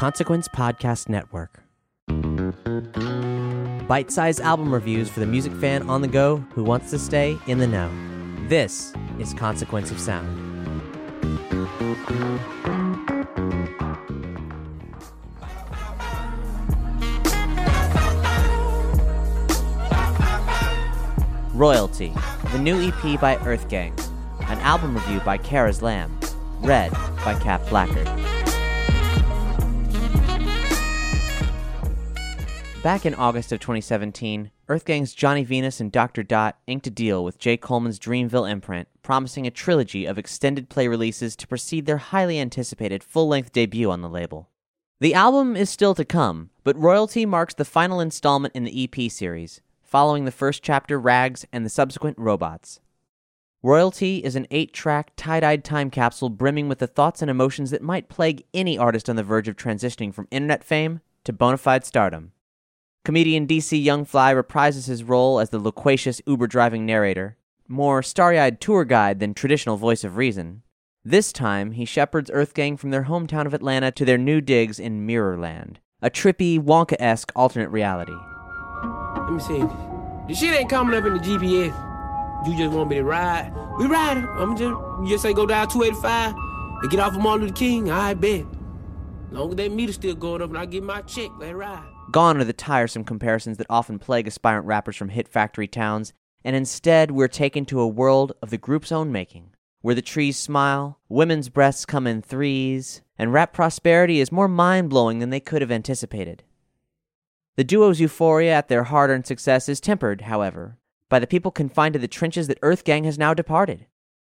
Consequence Podcast Network. Bite sized album reviews for the music fan on the go who wants to stay in the know. This is Consequence of Sound. Royalty, the new EP by EarthGang, an album review by Karas Lamb, read by Cap Blackard. Back in August of 2017, EarthGang's Johnny Venus and Doctur Dot inked a deal with Jay Coleman's Dreamville imprint, promising a trilogy of extended play releases to precede their highly anticipated full length debut on the label. The album is still to come, but Royalty marks the final installment in the EP series, following the first chapter Rags and the subsequent Robots. Royalty is an eight track, tie dyed time capsule brimming with the thoughts and emotions that might plague any artist on the verge of transitioning from internet fame to bona fide stardom. Comedian DC Young Fly reprises his role as the loquacious Uber driving narrator, more starry eyed tour guide than traditional voice of reason. This time, he shepherds EarthGang from their hometown of Atlanta to their new digs in Mirrorland, a trippy, Wonka esque alternate reality. Let me see. The shit ain't coming up in the GPS. You just want me to ride. We ride. I'm just, you just say go down 285 and get off of Martin Luther King. I bet. Long as that meter still going up and I get my check, let ride. Gone are the tiresome comparisons that often plague aspirant rappers from hit factory towns, and instead we're taken to a world of the group's own making, where the trees smile, women's breasts come in threes, and rap prosperity is more mind blowing than they could have anticipated. The duo's euphoria at their hard earned success is tempered, however, by the people confined to the trenches that EarthGang has now departed.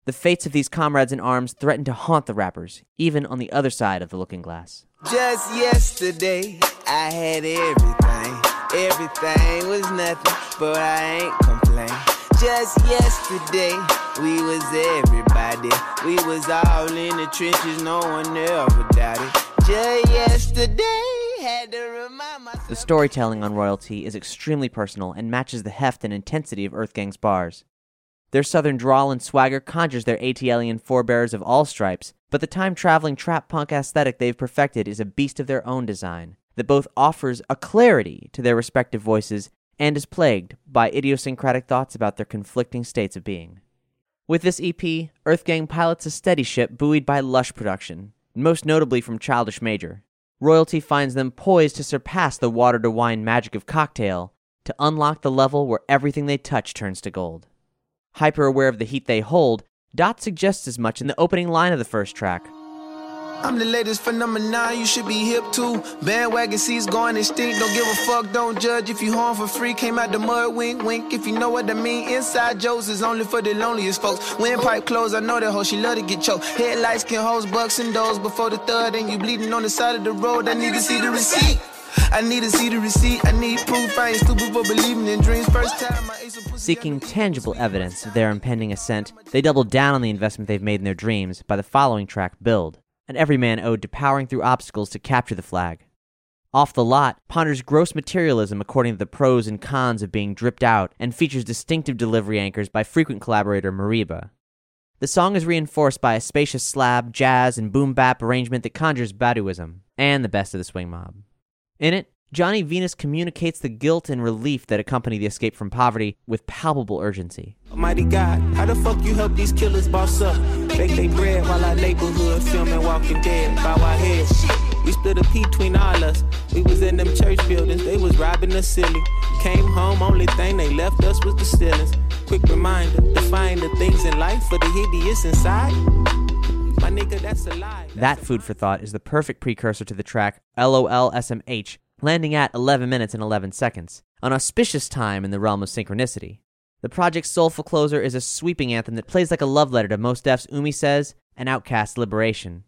The fates of these comrades in arms threaten to haunt the rappers, even on the other side of the looking glass. Just yesterday, I had everything. Everything was nothing, but I ain't complain. Just yesterday, we was everybody. We was all in the trenches, no one ever doubted. Just yesterday, had to remind myself. The storytelling on Royalty is extremely personal and matches the heft and intensity of EarthGang's bars. Their southern drawl and swagger conjures their ATLian forebears of all stripes, but the time traveling trap punk aesthetic they've perfected is a beast of their own design that both offers a clarity to their respective voices and is plagued by idiosyncratic thoughts about their conflicting states of being. With this EP, EarthGang pilots a steady ship buoyed by lush production, most notably from Childish Major. Royalty finds them poised to surpass the water to wine magic of Cocktail to unlock the level where everything they touch turns to gold. Hyper aware of the heat they hold, Dot suggests as much in the opening line of the first track. I'm the latest phenomenon, you should be hip to. Bandwagon seats going extinct, don't give a fuck, don't judge if you home for free. Came out the mud, wink, wink, if you know what I mean. Inside jokes is only for the loneliest folks. Windpipe closed, I know that hoe, she love to get choked. Headlights can hose bucks and doors before the third, and you bleeding on the side of the road. I need to see the receipt. I need to see the receipt. I need proof. I ain't stupid for believing in dreams. First time I. Seeking tangible evidence of their impending ascent, they double down on the investment they've made in their dreams by the following track, Build, an everyman ode to powering through obstacles to capture the flag. Off the Lot ponders gross materialism according to the pros and cons of being dripped out and features distinctive delivery anchors by frequent collaborator Mereba. The song is reinforced by a spacious slab, jazz, and boom bap arrangement that conjures Baduizm and the best of the swing mob. In it, Johnny Venus communicates the guilt and relief that accompany the escape from poverty with palpable urgency. Almighty God, how the fuck you help these killers boss up? Bake they bread while our neighborhood filming Walking Dead. Bow our heads. We split a between all us. We was in them church buildings, they was robbing us silly. Came home, only thing they left us was the ceilings. Quick reminder, define the things in life for the hideous inside. My nigga, that's a lie. That food for thought is the perfect precursor to the track LOL SMH, landing at 11 minutes and 11 seconds, an auspicious time in the realm of synchronicity. The project's soulful closer is a sweeping anthem that plays like a love letter to Mos Def's Umi Says and Outkast's Liberation.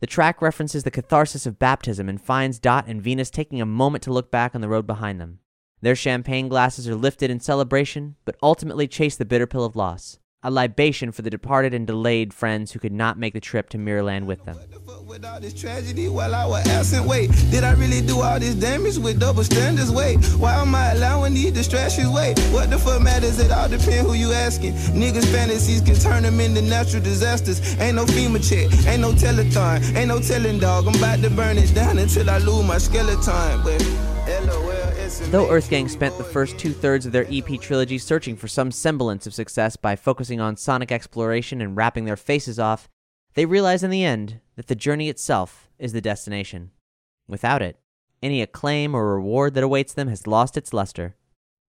The track references the catharsis of baptism and finds Dot and Venus taking a moment to look back on the road behind them. Their champagne glasses are lifted in celebration, but ultimately chase the bitter pill of loss, a libation for the departed and delayed friends who could not make the trip to Mirrorland with them. With all this tragedy while I was absent, wait, did I really do all this damage with double standards? Wait, why am I allowing these distractions? Wait, what the fuck matters? It all depends who you asking. Niggas' fantasies can turn them into natural disasters. Ain't no FEMA check, ain't no telethon, ain't no telling dog. I'm about to burn it down until I lose my skeleton. But LOL. Though EarthGang spent the first two thirds of their EP trilogy searching for some semblance of success by focusing on sonic exploration and rapping their faces off, they realize in the end that the journey itself is the destination. Without it, any acclaim or reward that awaits them has lost its luster.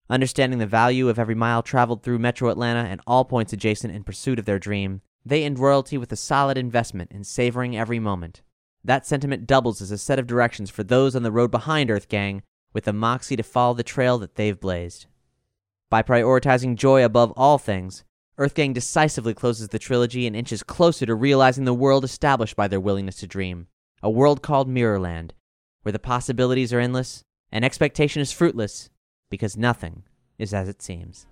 Understanding the value of every mile traveled through Metro Atlanta and all points adjacent in pursuit of their dream, they end royalty with a solid investment in savoring every moment. That sentiment doubles as a set of directions for those on the road behind EarthGang, with the moxie to follow the trail that they've blazed. By prioritizing joy above all things, EarthGang decisively closes the trilogy and inches closer to realizing the world established by their willingness to dream, a world called Mirrorland, where the possibilities are endless and expectation is fruitless because nothing is as it seems.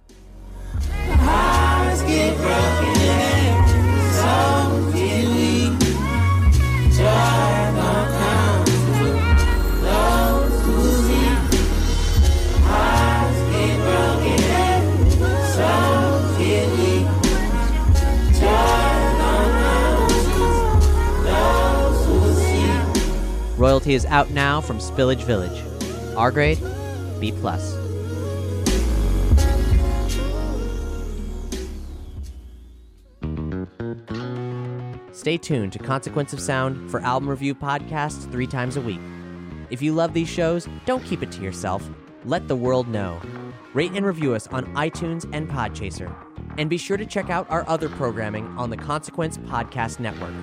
Royalty is out now from Spillage Village. R grade, B plus. Stay tuned to Consequence of Sound for album review podcasts three times a week. If you love these shows, don't keep it to yourself. Let the world know. Rate and review us on iTunes and Podchaser. And be sure to check out our other programming on the Consequence Podcast Network.